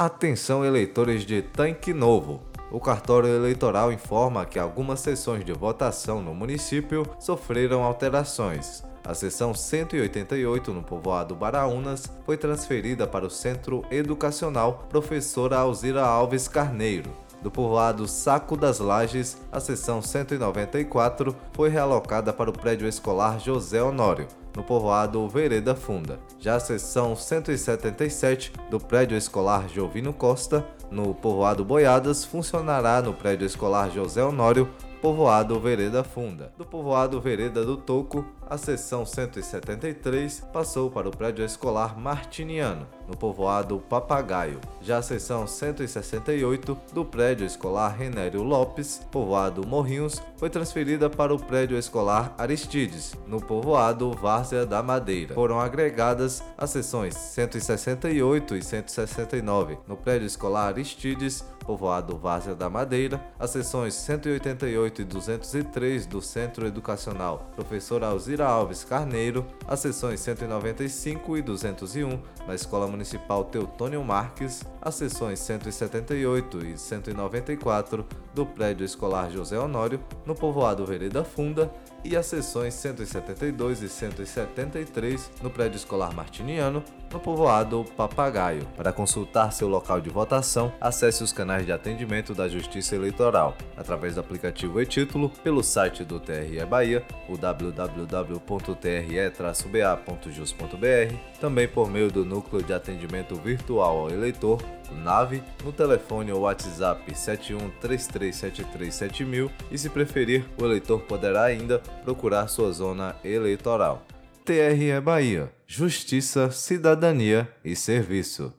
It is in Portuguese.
Atenção eleitores de Tanque Novo. O cartório eleitoral informa que algumas sessões de votação no município sofreram alterações. A seção 188 no povoado Baraunas foi transferida para o Centro Educacional Professora Alzira Alves Carneiro. Do povoado Saco das Lages, a seção 194 foi realocada para o prédio escolar José Honório, no povoado Vereda Funda. Já a seção 177 do prédio escolar Jovino Costa, no povoado Boiadas, funcionará no prédio escolar José Honório, povoado Vereda Funda. Do povoado Vereda do Toco, a seção 173 passou para o prédio escolar Martiniano, no povoado Papagaio. Já a seção 168 do prédio escolar Renério Lopes, povoado Morrinhos, foi transferida para o prédio escolar Aristides, no povoado Várzea da Madeira. Foram agregadas as seções 168 e 169 no prédio escolar Aristides, povoado Várzea da Madeira, as seções 188 e 203 do Centro Educacional Professor Alzira Alves Carneiro, as seções 195 e 201 na Escola Municipal Teutônio Marques, as seções 178 e 194 do Prédio Escolar José Honório, no povoado Vereda Funda, e as seções 172 e 173 no Prédio Escolar Martiniano, no povoado Papagaio. Para consultar seu local de votação, acesse os canais de atendimento da Justiça Eleitoral através do aplicativo e-título, pelo site do TRE Bahia, o www.tre-ba.jus.br, também por meio do Núcleo de Atendimento Virtual ao Eleitor, NAVE, no telefone ou WhatsApp 7133737000 e, se preferir, o eleitor poderá ainda procurar sua zona eleitoral. TRE Bahia Justiça, Cidadania e Serviço.